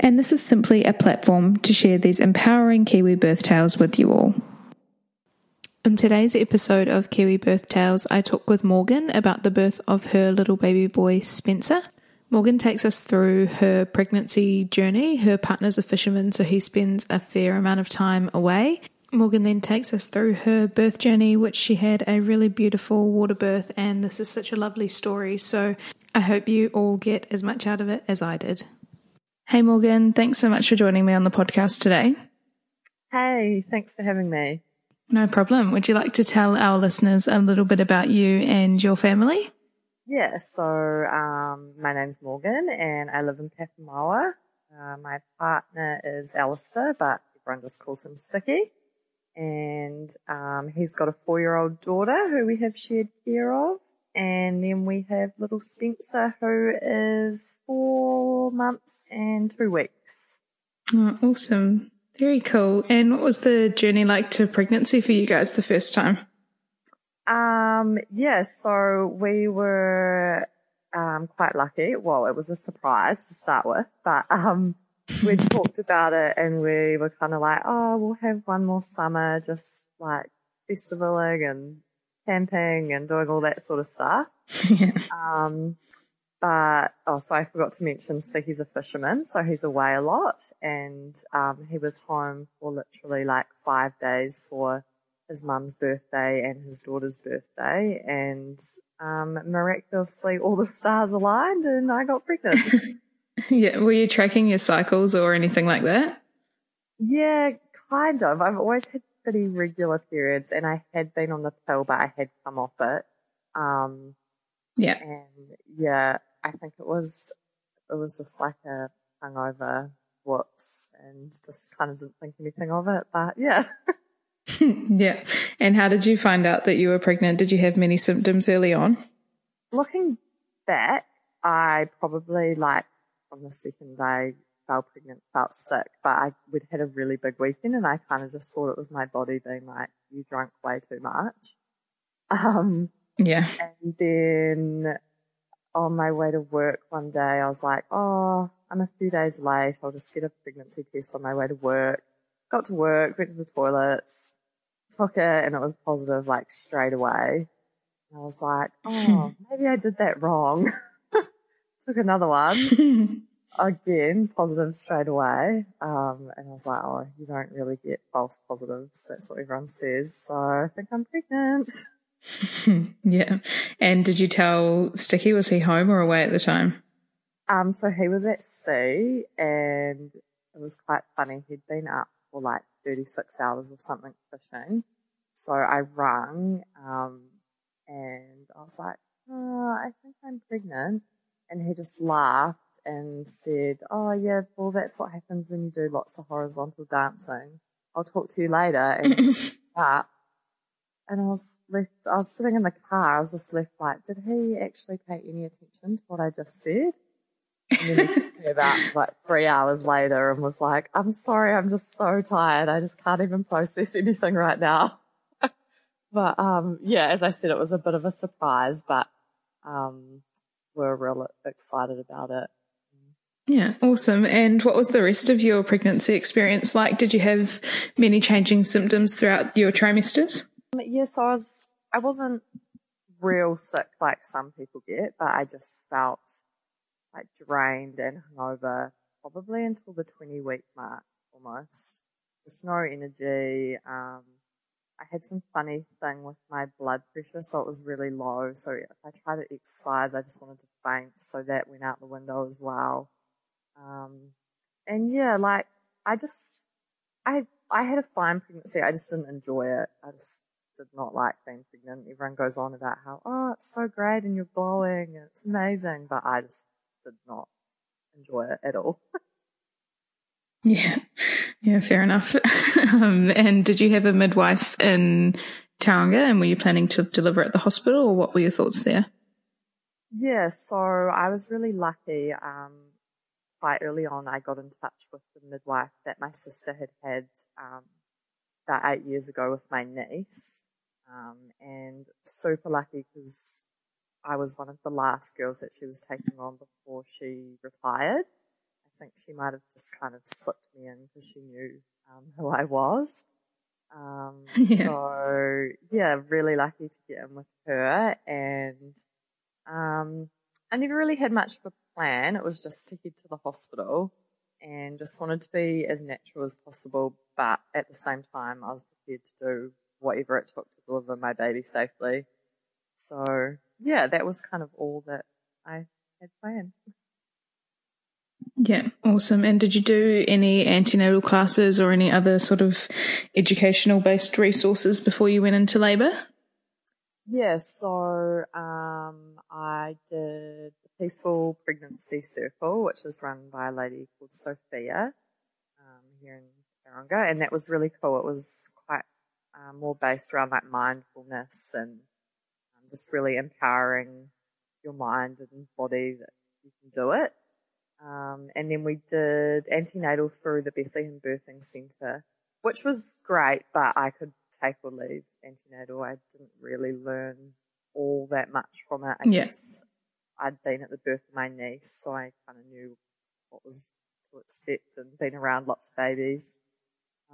and this is simply a platform to share these empowering Kiwi birth tales with you all. In today's episode of Kiwi Birth Tales, I talk with Morgan about the birth of her little baby boy Spencer. Morgan takes us through her pregnancy journey. Her partner's a fisherman, so he spends a fair amount of time away. Morgan then takes us through her birth journey, which she had a really beautiful water birth, and this is such a lovely story. So I hope you all get as much out of it as I did. Hey, Morgan, thanks so much for joining me on the podcast today. Hey, thanks for having me. No problem. Would you like to tell our listeners a little bit about you and your family? Yeah, so um, my name's Morgan and I live in Papamoa. Uh, my partner is Alistair, but everyone just calls him Sticky. And um, he's got a four-year-old daughter who we have shared care of. And then we have little Spencer who is four months and two weeks. Oh, awesome. Very cool. And what was the journey like to pregnancy for you guys the first time? Um, yeah, so we were um, quite lucky. Well, it was a surprise to start with, but um, we talked about it and we were kind of like, oh, we'll have one more summer, just like festivaling and camping and doing all that sort of stuff. yeah. Um, but oh, so I forgot to mention, Sticky's a fisherman, so he's away a lot, and um, he was home for literally like five days for his mum's birthday and his daughter's birthday, and um, miraculously all the stars aligned, and I got pregnant. yeah, were you tracking your cycles or anything like that? Yeah, kind of. I've always had pretty regular periods, and I had been on the pill, but I had come off it. Um, yeah, and yeah, I think it was, it was just like a hungover whoops and just kind of didn't think anything of it. But yeah. yeah. And how did you find out that you were pregnant? Did you have many symptoms early on? Looking back, I probably like on the second day felt pregnant, felt sick, but I would had a really big weekend and I kind of just thought it was my body being like, you drank way too much. Um, yeah. And then on my way to work one day, I was like, oh, I'm a few days late. I'll just get a pregnancy test on my way to work. Got to work, went to the toilets, took it, and it was positive like straight away. And I was like, oh, maybe I did that wrong. took another one. Again, positive straight away. Um, and I was like, oh, you don't really get false positives. That's what everyone says. So I think I'm pregnant. yeah. And did you tell Sticky, was he home or away at the time? Um, so he was at sea and it was quite funny. He'd been up for like 36 hours or something fishing. So I rung, um, and I was like, oh, I think I'm pregnant. And he just laughed and said, oh yeah, well that's what happens when you do lots of horizontal dancing. I'll talk to you later. And and I was left, I was sitting in the car, I was just left like, did he actually pay any attention to what I just said? And then he texted me about like three hours later and was like, I'm sorry, I'm just so tired. I just can't even process anything right now. but, um, yeah, as I said, it was a bit of a surprise, but, um, we're real excited about it. Yeah, awesome. And what was the rest of your pregnancy experience like? Did you have many changing symptoms throughout your trimesters? Yes, I was, I wasn't real sick like some people get, but I just felt like drained and hungover probably until the 20 week mark almost. Just no energy. Um, I had some funny thing with my blood pressure, so it was really low. So if I tried to exercise, I just wanted to faint. So that went out the window as well. Um, and yeah, like I just, I, I had a fine pregnancy. I just didn't enjoy it. I just did not like being pregnant. Everyone goes on about how, oh, it's so great and you're glowing and it's amazing, but I just did not enjoy it at all. yeah. Yeah, fair enough. um, and did you have a midwife in Tauranga and were you planning to deliver at the hospital or what were your thoughts there? Yeah, so I was really lucky. Um, quite early on, I got in touch with the midwife that my sister had had um, about eight years ago with my niece. Um, and super lucky because I was one of the last girls that she was taking on before she retired. I think she might have just kind of slipped me in because she knew um, who I was. Um, yeah. So yeah, really lucky to get in with her, and um, I never really had much of a plan. It was just to head to the hospital, and just wanted to be as natural as possible, but at the same time, I was prepared to do whatever it took to deliver my baby safely. So yeah, that was kind of all that I had planned. Yeah, awesome. And did you do any antenatal classes or any other sort of educational based resources before you went into labour? Yeah, so um, I did Peaceful Pregnancy Circle, which is run by a lady called Sophia um, here in Tauranga, and that was really cool. It was quite um, more based around like mindfulness and um, just really empowering your mind and body that you can do it. Um, and then we did antenatal through the Bethlehem Birthing Centre, which was great, but I could take or leave antenatal. I didn't really learn all that much from it. I guess I'd been at the birth of my niece, so I kind of knew what was to expect and been around lots of babies.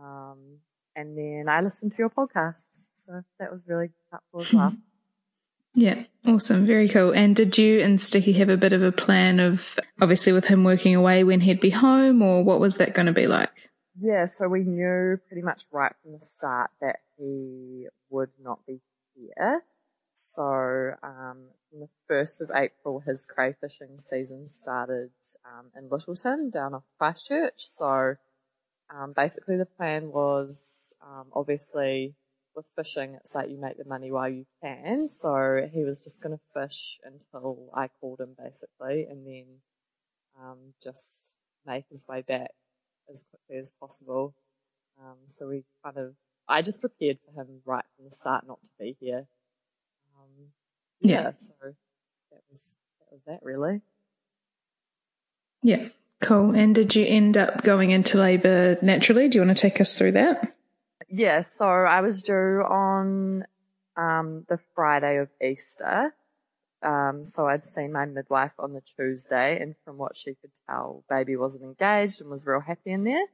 Um, and then I listened to your podcasts, so that was really helpful as well. Yeah, awesome. Very cool. And did you and Sticky have a bit of a plan of obviously with him working away when he'd be home or what was that going to be like? Yeah, so we knew pretty much right from the start that he would not be here. So, um, the 1st of April, his crayfishing season started, um, in Lyttelton, down off Christchurch. So, um, basically the plan was, um, obviously with fishing, it's like you make the money while you can. So he was just going to fish until I called him basically and then, um, just make his way back as quickly as possible. Um, so we kind of, I just prepared for him right from the start not to be here. Yeah, yeah. So that was, that was that really. Yeah. Cool. And did you end up going into labour naturally? Do you want to take us through that? Yeah, so I was due on um, the Friday of Easter. Um, so I'd seen my midwife on the Tuesday, and from what she could tell, baby wasn't engaged and was real happy in there.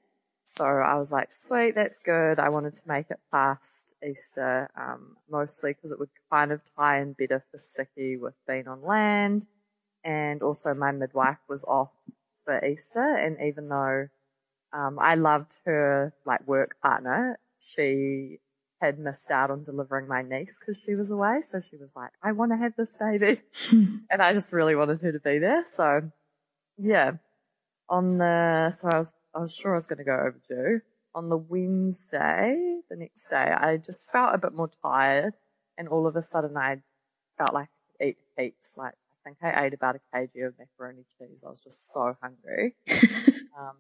So I was like, sweet, that's good. I wanted to make it past Easter, um, mostly because it would kind of tie in better for Sticky with being on land. And also my midwife was off for Easter. And even though, um, I loved her like work partner, she had missed out on delivering my niece because she was away. So she was like, I want to have this baby. and I just really wanted her to be there. So yeah, on the, so I was, I was sure I was going to go overdue. On the Wednesday, the next day, I just felt a bit more tired and all of a sudden I felt like I could eat heaps. Like I think I ate about a kg of macaroni cheese. I was just so hungry. um,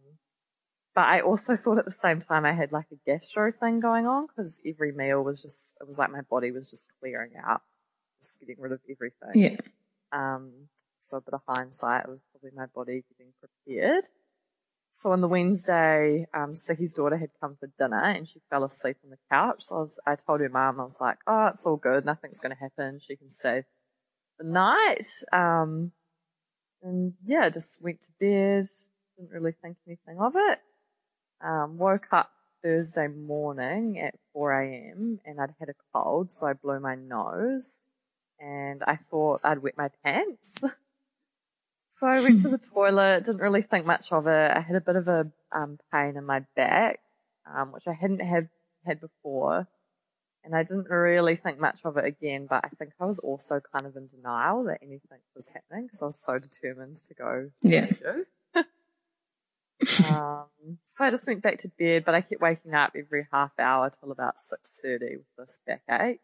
but I also thought at the same time I had like a gastro thing going on because every meal was just, it was like my body was just clearing out, just getting rid of everything. Yeah. Um, so a bit of hindsight, it was probably my body getting prepared. So on the Wednesday, um, Sticky's daughter had come for dinner and she fell asleep on the couch. So I was, I told her mum, I was like, oh, it's all good. Nothing's going to happen. She can stay the night. Um, and yeah, just went to bed. Didn't really think anything of it. Um, woke up Thursday morning at 4 a.m. and I'd had a cold, so I blew my nose and I thought I'd wet my pants. So I went to the toilet, didn't really think much of it. I had a bit of a um, pain in my back, um, which I hadn't have had before. And I didn't really think much of it again, but I think I was also kind of in denial that anything was happening because I was so determined to go. Yeah. um, so I just went back to bed, but I kept waking up every half hour till about 6.30 with this backache.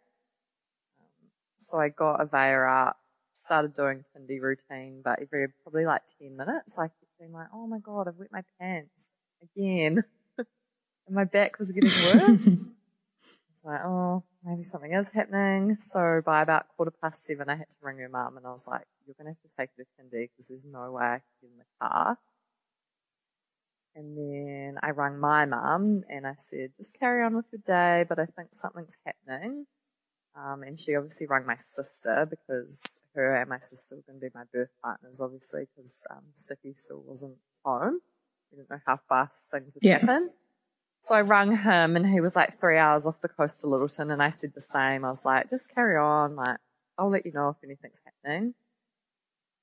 Um, so I got Avea up, started doing kindy routine, but every probably like 10 minutes, I kept being like, oh my God, I've wet my pants again. and my back was getting worse. It's like, oh, maybe something is happening. So by about quarter past seven, I had to ring my mum and I was like, you're going to have to take her to kindy because there's no way I can get in the car. And then I rang my mum and I said, just carry on with your day, but I think something's happening. Um, and she obviously rang my sister because her and my sister were going to be my birth partners, obviously, because um, Sticky still wasn't home. We didn't know how fast things would yeah. happen. So I rang him and he was like three hours off the coast of Lyttelton and I said the same. I was like, just carry on. Like, I'll let you know if anything's happening.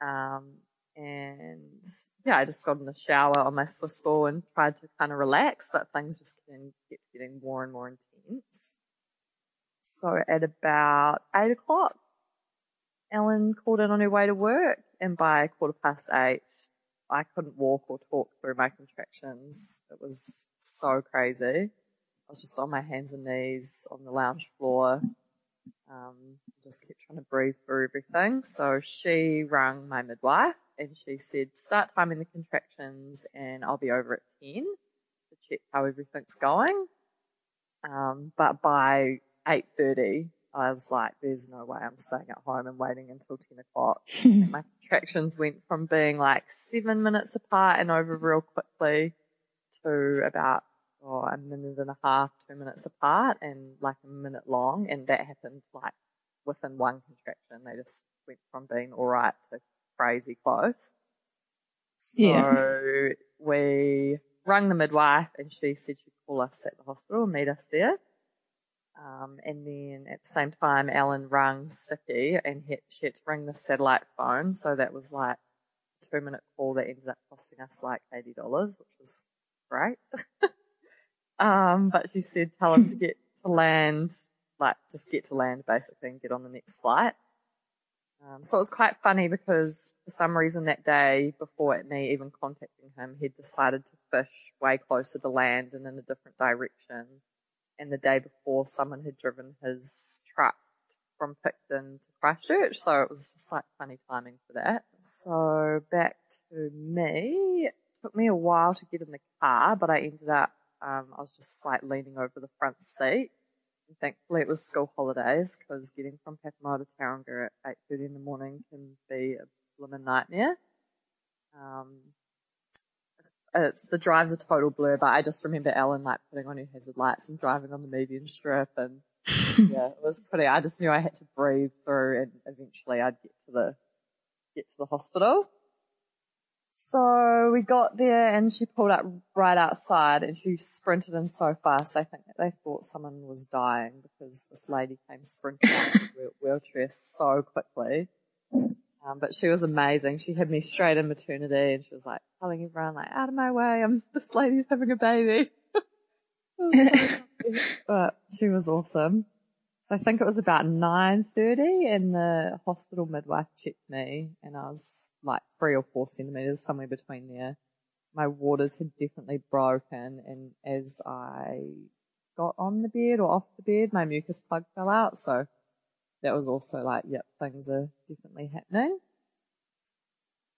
Um, and yeah, I just got in the shower on my Swiss ball and tried to kind of relax, but things just getting, kept getting more and more intense. So at about eight o'clock, Ellen called in on her way to work and by quarter past eight, I couldn't walk or talk through my contractions. It was so crazy. I was just on my hands and knees on the lounge floor. Um, just kept trying to breathe through everything. So she rang my midwife and she said, start timing the contractions and I'll be over at 10 to check how everything's going. Um, but by 8.30, I was like, there's no way I'm staying at home and waiting until 10 o'clock. my contractions went from being like seven minutes apart and over real quickly to about oh, a minute and a half, two minutes apart and like a minute long. And that happened like within one contraction. They just went from being all right to crazy close. So yeah. we rang the midwife and she said she'd call us at the hospital and meet us there. Um, and then at the same time, Ellen rang Sticky and she had to ring the satellite phone. So that was like a two minute call that ended up costing us like $80, which was great. um, but she said, tell him to get to land, like just get to land basically and get on the next flight. Um, so it was quite funny because for some reason that day before me even contacting him, he'd decided to fish way closer to land and in a different direction. And the day before someone had driven his truck from Picton to Christchurch. So it was just like funny timing for that. So back to me It took me a while to get in the car, but I ended up, um, I was just like leaning over the front seat. And thankfully it was school holidays because getting from Papamoa to Tauranga at 8.30 in the morning can be a blooming nightmare. Um, it's, the drive's a total blur, but I just remember Ellen like putting on her hazard lights and driving on the median strip and yeah, it was pretty, I just knew I had to breathe through and eventually I'd get to the, get to the hospital. So we got there and she pulled up right outside and she sprinted in so fast. I think they thought someone was dying because this lady came sprinting out of the wheelchair so quickly. Um, but she was amazing. She had me straight in maternity and she was like telling everyone like, out of my way, I'm, this lady's having a baby. but she was awesome. So I think it was about 9.30 and the hospital midwife checked me and I was like three or four centimeters, somewhere between there. My waters had definitely broken and as I got on the bed or off the bed, my mucus plug fell out. So that was also like, yep, things are definitely happening.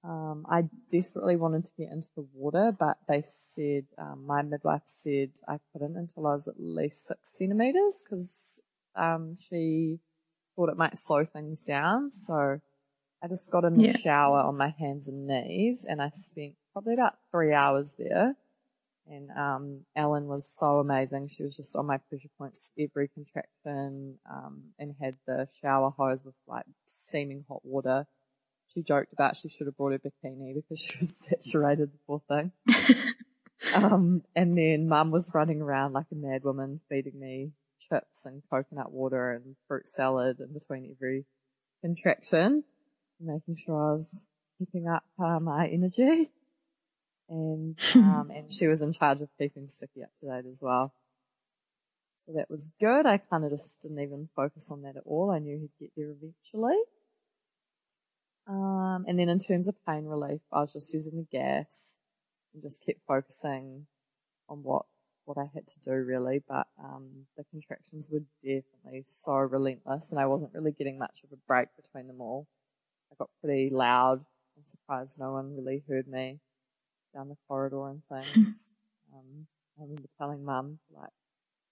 Um, I desperately wanted to get into the water, but they said, um, my midwife said I couldn't until I was at least six centimeters because um, she thought it might slow things down. So I just got in the yeah. shower on my hands and knees and I spent probably about three hours there. And, um, Ellen was so amazing. She was just on my pressure points every contraction, um, and had the shower hose with like steaming hot water. She joked about she should have brought her bikini because she was saturated, the poor thing. um, and then mum was running around like a mad woman feeding me chips and coconut water and fruit salad in between every contraction, making sure I was keeping up uh, my energy. And, um, and she was in charge of keeping Sticky up to date as well. So that was good. I kind of just didn't even focus on that at all. I knew he'd get there eventually. Um, and then in terms of pain relief, I was just using the gas and just kept focusing on what, what I had to do really. But, um, the contractions were definitely so relentless and I wasn't really getting much of a break between them all. I got pretty loud. I'm surprised no one really heard me down the corridor and things. um, I remember telling mum like,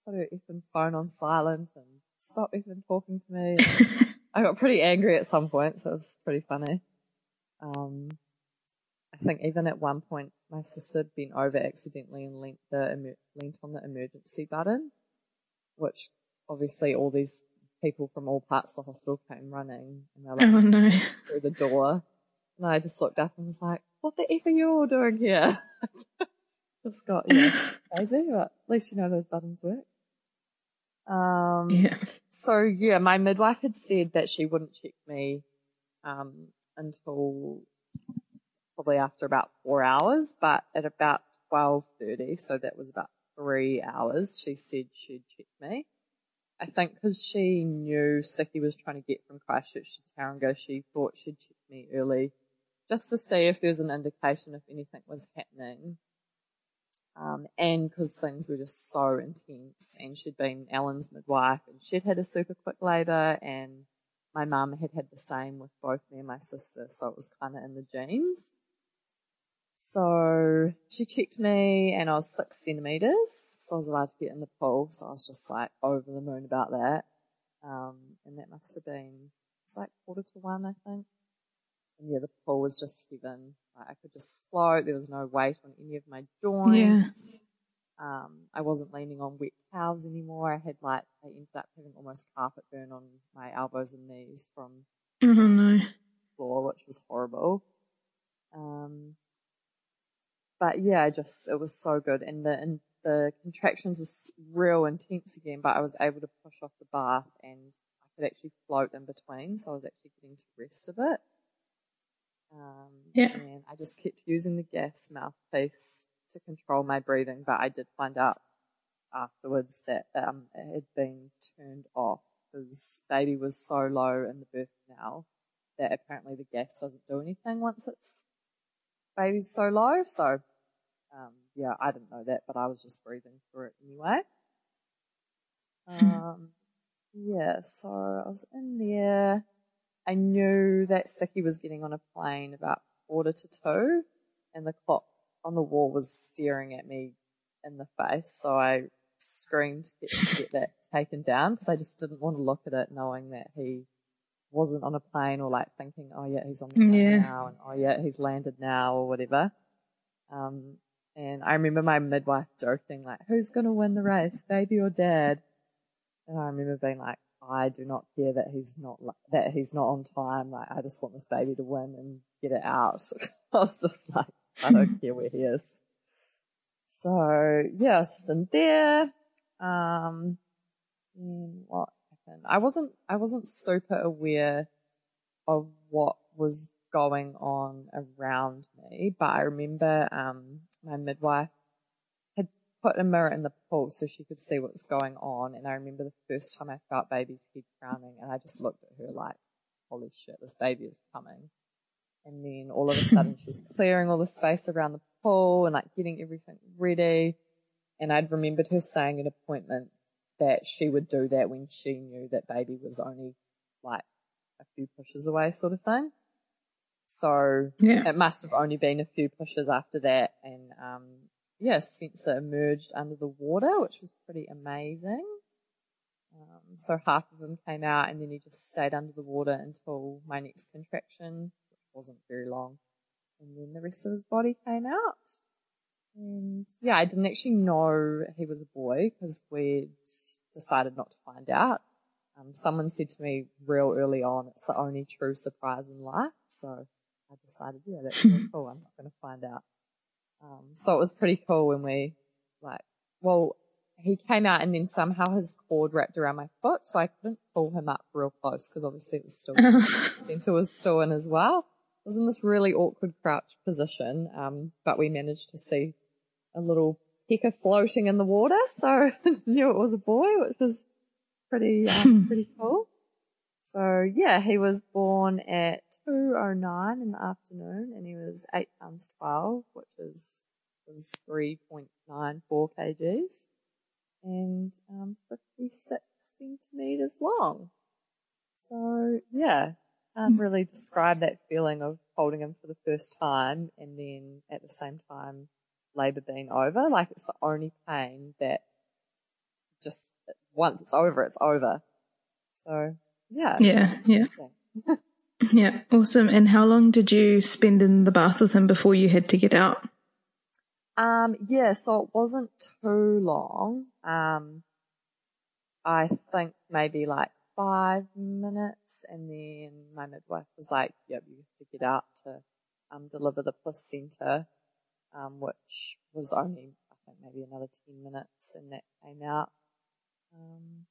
put her effing phone on silent and stop even talking to me. I got pretty angry at some point, so it was pretty funny. Um, I think even at one point my sister bent over accidentally and leant the leant on the emergency button, which obviously all these people from all parts of the hospital came running and they're like oh, no. through the door. And I just looked up and was like, what the F are you all doing here? just got, yeah, crazy, but at least you know those buttons work. Um, Yeah. so yeah, my midwife had said that she wouldn't check me, um, until probably after about four hours, but at about 12.30, so that was about three hours, she said she'd check me. I think because she knew Sticky was trying to get from Christchurch to Tauranga, she thought she'd check me early just to see if there's an indication if anything was happening. Um, and because things were just so intense and she'd been Ellen's midwife and she'd had a super quick labour and my mum had had the same with both me and my sister. So it was kind of in the genes. So she checked me and I was six centimeters. So I was allowed to get in the pool. So I was just like over the moon about that. Um, and that must have been, it's like quarter to one, I think. And yeah, the pool was just heaven. Like I could just float. There was no weight on any of my joints. Um, I wasn't leaning on wet towels anymore. I had like, I ended up having almost carpet burn on my elbows and knees from Oh no. floor, which was horrible. Um, but yeah, I just, it was so good. And the, and the contractions was real intense again, but I was able to push off the bath and I could actually float in between. So I was actually getting to rest a it. Um, Yeah. and I just kept using the gas mouthpiece to control my breathing, but I did find out afterwards that, um, it had been turned off because baby was so low in the birth canal that apparently the gas doesn't do anything once it's baby's so low. So, um, yeah, I didn't know that, but I was just breathing through it anyway. Um, yeah, so I was in there. I knew that Sticky was getting on a plane about quarter to two and the clock on the wall was staring at me in the face. So I screamed to get, to get that taken down because I just didn't want to look at it knowing that he wasn't on a plane or like thinking, oh yeah, he's on the plane Yeah. now and oh yeah, he's landed now or whatever. Um, and I remember my midwife joking like, who's going to win the race, baby or dad? And I remember being like, I do not care that he's not, that he's not on time. Like, I just want this baby to win and get it out. I was just like, I don't care where he is. So, yeah, I was just in there. Um, what happened? I wasn't, I wasn't super aware of what was going on around me, but I remember, um, my midwife put a mirror in the pool so she could see what's going on. And I remember the first time I felt baby's head crowning and I just looked at her like, holy shit, this baby is coming. And then all of a sudden she's clearing all the space around the pool and like getting everything ready. And I'd remembered her saying at appointment that she would do that when she knew that baby was only like a few pushes away sort of thing. So Yeah. it must have only been a few pushes after that. And, um, yeah, Spencer emerged under the water, which was pretty amazing. Um, so half of him came out and then he just stayed under the water until my next contraction, which wasn't very long. And then the rest of his body came out. And yeah, I didn't actually know he was a boy because we'd decided not to find out. Um, someone said to me real early on, it's the only true surprise in life. So I decided, yeah, that's really cool. I'm not going to find out. Um, so it was pretty cool when we like, well, he came out and then somehow his cord wrapped around my foot. So I couldn't pull him up real close because obviously it was still, center was still in as well. I was in this really awkward crouch position, um, but we managed to see a little pecker floating in the water, so knew it was a boy, which was pretty um, pretty cool. So yeah, he was born at 2.09 in the afternoon and he was 8 pounds 12, which is, was 3.94 kgs and, um, 56 centimeters long. So yeah, can't really describe that feeling of holding him for the first time and then at the same time labor being over. Like it's the only pain that just once it's over, it's over. So yeah. Yeah. Yeah. yeah. Awesome. And how long did you spend in the bath with him before you had to get out? Um, yeah, so it wasn't too long. Um, I think maybe like five minutes and then my midwife was like, yep, you have to get out to, um, deliver the placenta, um, which was only, I think maybe another 10 minutes and that came out. Um,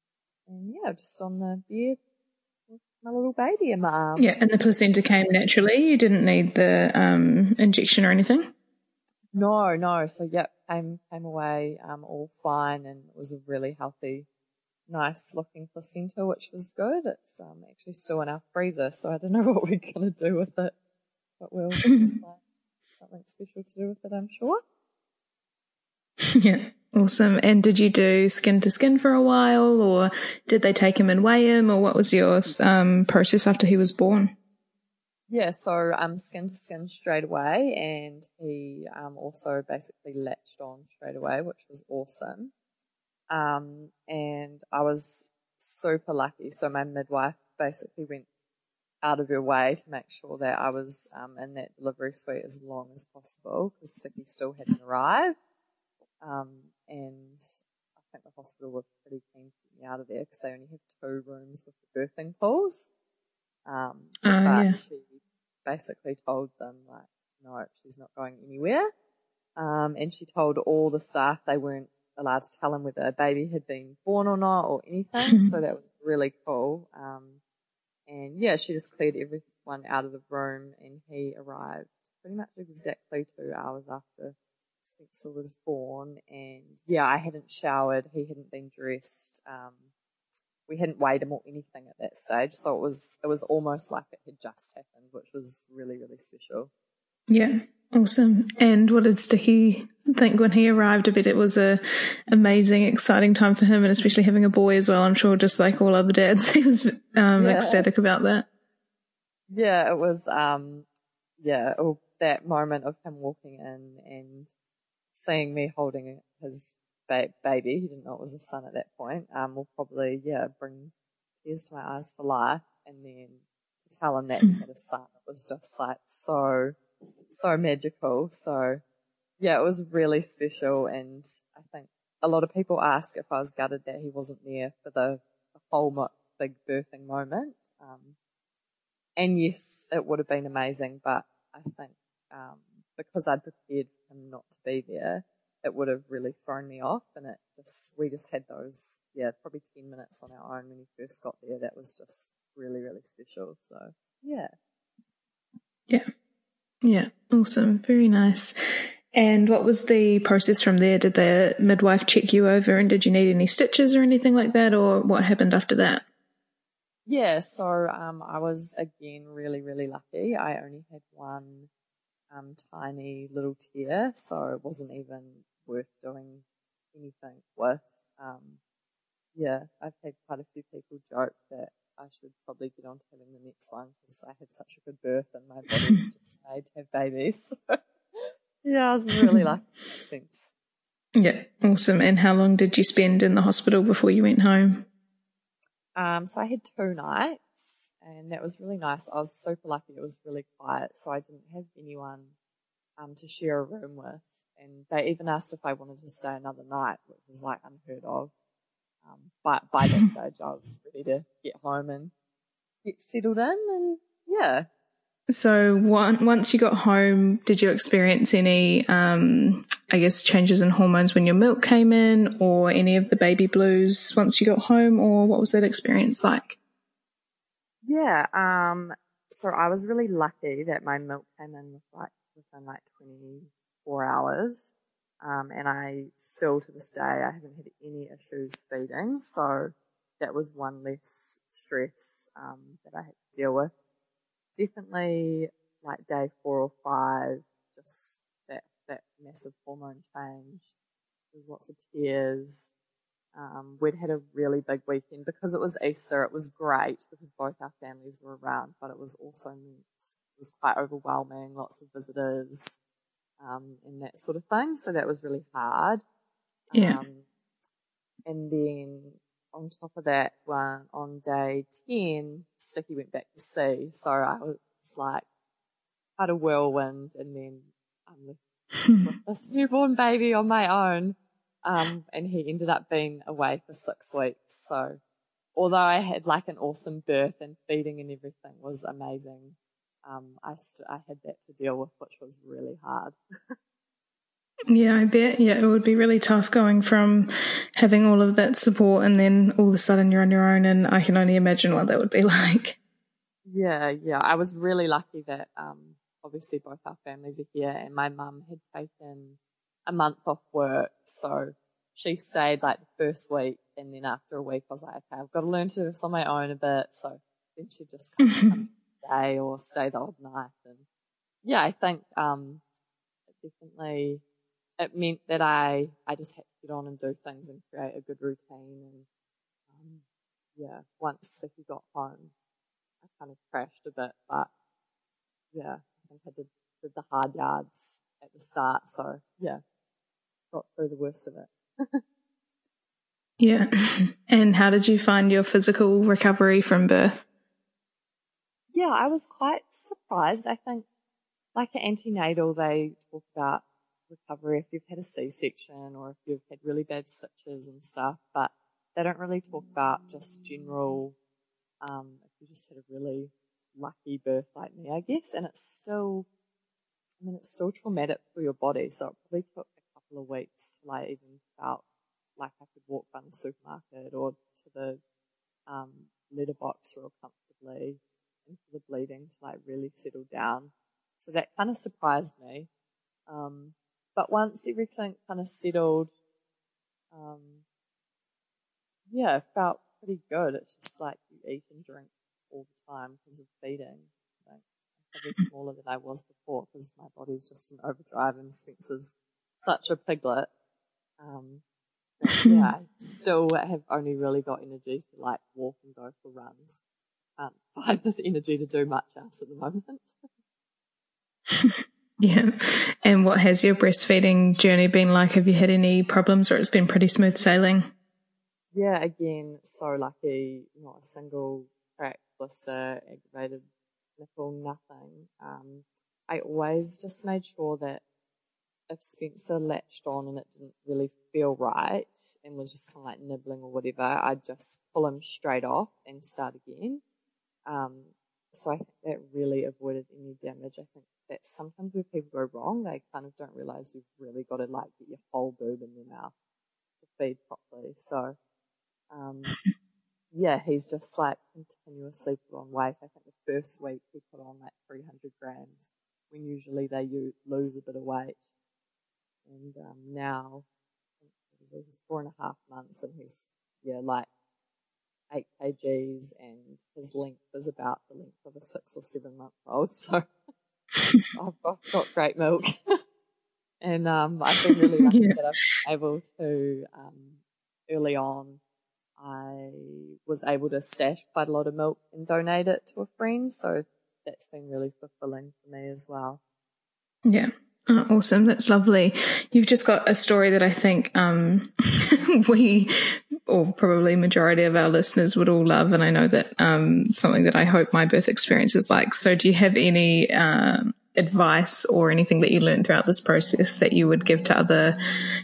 and yeah, just on the bed my little baby in my arms. Yeah, and the placenta came naturally. You didn't need the um, injection or anything. No, no. So yep, came came away um, all fine, and it was a really healthy, nice looking placenta, which was good. It's um, actually still in our freezer, so I don't know what we're gonna do with it, but we'll find something special to do with it, I'm sure. yeah. Awesome. And did you do skin to skin for a while or did they take him and weigh him or what was your um, process after he was born? Yeah, so um, skin to skin straight away and he um, also basically latched on straight away, which was awesome. Um, and I was super lucky. So my midwife basically went out of her way to make sure that I was um, in that delivery suite as long as possible because Sticky still hadn't arrived. Um, and I think the hospital were pretty keen to get me out of there because they only have two rooms with the birthing pools. Um, uh, but yeah. she basically told them like, no, she's not going anywhere. Um, and she told all the staff they weren't allowed to tell him whether a baby had been born or not or anything. so that was really cool. Um, and yeah, she just cleared everyone out of the room and he arrived pretty much exactly two hours after Spencer was born and yeah, I hadn't showered. He hadn't been dressed. Um, we hadn't weighed him or anything at that stage. So it was, it was almost like it had just happened, which was really, really special. Yeah. Awesome. And what did Sticky think when he arrived? I bet it was a amazing, exciting time for him and especially having a boy as well. I'm sure just like all other dads, he was um, yeah. ecstatic about that. Yeah, it was, um, yeah, that moment of him walking in and seeing me holding his ba- baby, he didn't know it was a son at that point, um, will probably, yeah, bring tears to my eyes for life. And then to tell him that he had a son, it was just like so, so magical. So yeah, it was really special. And I think a lot of people ask if I was gutted that he wasn't there for the, the whole mo- big birthing moment. Um, and yes, it would have been amazing, but I think, um, because I'd prepared for him not to be there, it would have really thrown me off. And it just, we just had those, yeah, probably 10 minutes on our own when he first got there. That was just really, really special. So yeah. Yeah. Yeah. Awesome. Very nice. And what was the process from there? Did the midwife check you over and did you need any stitches or anything like that? Or what happened after that? Yeah, so um, I was again really, really lucky. I only had one um, tiny little tear, so it wasn't even worth doing anything with. Um, yeah, I've had quite a few people joke that I should probably get on to having the next one because I had such a good birth and my body's just made to have babies. yeah, I was really lucky in. Yeah, awesome. And how long did you spend in the hospital before you went home? Um, so I had two nights and that was really nice. I was super lucky. It was really quiet, so I didn't have anyone um, to share a room with. And they even asked if I wanted to stay another night, which was like unheard of. Um, but by that stage, I was ready to get home and get settled in, and yeah. So one, once you got home, did you experience any, um, I guess, changes in hormones when your milk came in, or any of the baby blues once you got home, or what was that experience like? Yeah, um, so I was really lucky that my milk came in with like within like 24 hours. Um, and I still to this day, I haven't had any issues feeding. So that was one less stress, um, that I had to deal with. Definitely like day four or five, just that, that massive hormone change. There's lots of tears. Um, we'd had a really big weekend because it was Easter. It was great because both our families were around, but it was also meant, it was quite overwhelming, lots of visitors, um, and that sort of thing. So that was really hard. Yeah. Um, and then on top of that one, on day 10, Sticky went back to sea. So I was like, had a whirlwind and then I'm with this newborn baby on my own. Um, and he ended up being away for six weeks. So although I had like an awesome birth and feeding and everything was amazing, um, I, st- I had that to deal with, which was really hard. yeah, I bet. Yeah, it would be really tough going from having all of that support and then all of a sudden you're on your own and I can only imagine what that would be like. Yeah, yeah. I was really lucky that, um, obviously both our families are here and my mum had taken a month off work. So she stayed like the first week and then after a week I was like, okay, I've got to learn to do this on my own a bit. So then she just kind of come stay or stay the odd night. And yeah, I think, um, it definitely, it meant that I, I just had to get on and do things and create a good routine. And, um, yeah, once Sticky got home, I kind of crashed a bit, but yeah, I think I did, did the hard yards at the start. So yeah, got through the worst of it. yeah. And how did you find your physical recovery from birth? Yeah, I was quite surprised. I think like an antenatal, they talk about recovery if you've had a C-section or if you've had really bad stitches and stuff, but they don't really talk about just general, um, if you just had a really lucky birth like me, I guess, and it's still, I mean, it's still traumatic for your body, so it probably took couple of weeks till I even felt like I could walk down the supermarket or to the um, letterbox real comfortably and for the bleeding to like really settle down. So that kind of surprised me. Um, but once everything kind of settled, um, yeah, it felt pretty good. It's just like you eat and drink all the time because of feeding. Like, I'm probably smaller than I was before because my body's just in overdrive and Spencer's such a piglet. Um, yeah, I still have only really got energy to like walk and go for runs. Um, I have this energy to do much else at the moment. yeah. And what has your breastfeeding journey been like? Have you had any problems or it's been pretty smooth sailing? Yeah, again, so lucky, not a single crack, blister, aggravated nipple, nothing. Um, I always just made sure that if Spencer latched on and it didn't really feel right and was just kind of like nibbling or whatever, I'd just pull him straight off and start again. Um, so I think that really avoided any damage. I think that sometimes where people go wrong, they kind of don't realize you've really got to like get your whole boob in their mouth to feed properly. So, um, yeah, he's just like continuously put on weight. I think the first week he put on like 300 grams when usually they lose a bit of weight. And um, now he's four and a half months and he's, yeah, like eight kgs and his length is about the length of a six or seven month old. So I've, got, got great milk. and um, I've been really lucky yeah. that I've been able to, um, early on, I was able to stash quite a lot of milk and donate it to a friend. So that's been really fulfilling for me as well. Yeah. Oh, awesome. That's lovely. You've just got a story that I think um, we, or probably majority of our listeners would all love. And I know that um, something that I hope my birth experience is like. So do you have any um, advice or anything that you learned throughout this process that you would give to other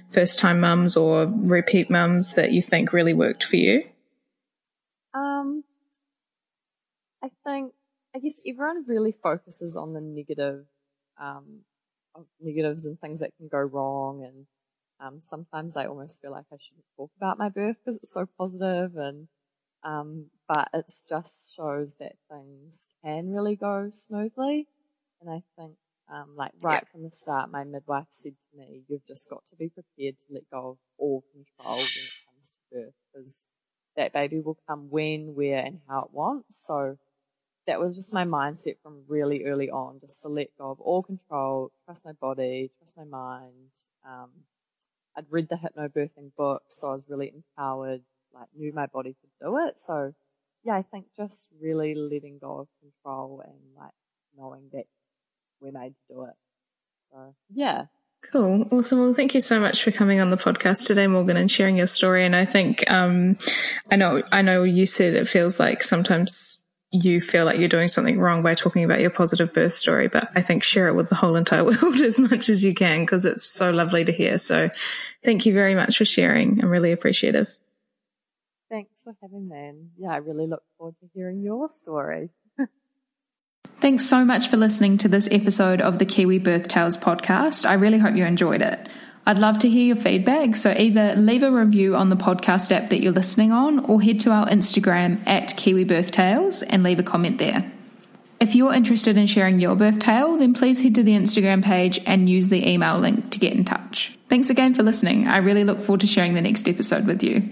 first time mums or repeat mums that you think really worked for you? Um, I think, I guess everyone really focuses on the negative um, negatives and things that can go wrong. And um, sometimes I almost feel like I shouldn't talk about my birth because it's so positive. And um, but it just shows that things can really go smoothly. And I think, um, like right from the start, my midwife said to me, you've just got to be prepared to let go of all control when it comes to birth because that baby will come when, where and how it wants. So that was just my mindset from really early on, just to let go of all control, trust my body, trust my mind. Um, I'd read the hypnobirthing book, so I was really empowered, like knew my body could do it. So yeah, I think just really letting go of control and like knowing that we're made to do it. So yeah. Cool. Awesome. Well, thank you so much for coming on the podcast today, Morgan, and sharing your story. And I think, um, I know, I know you said it feels like sometimes you feel like you're doing something wrong by talking about your positive birth story, but I think share it with the whole entire world as much as you can because it's so lovely to hear. So thank you very much for sharing. I'm really appreciative. Thanks for having me. yeah, I really look forward to hearing your story. Thanks so much for listening to this episode of the Kiwi Birth Tales podcast. I really hope you enjoyed it. I'd love to hear your feedback, so either leave a review on the podcast app that you're listening on or head to our Instagram at Kiwi Birth Tales and leave a comment there. If you're interested in sharing your birth tale, then please head to the Instagram page and use the email link to get in touch. Thanks again for listening. I really look forward to sharing the next episode with you.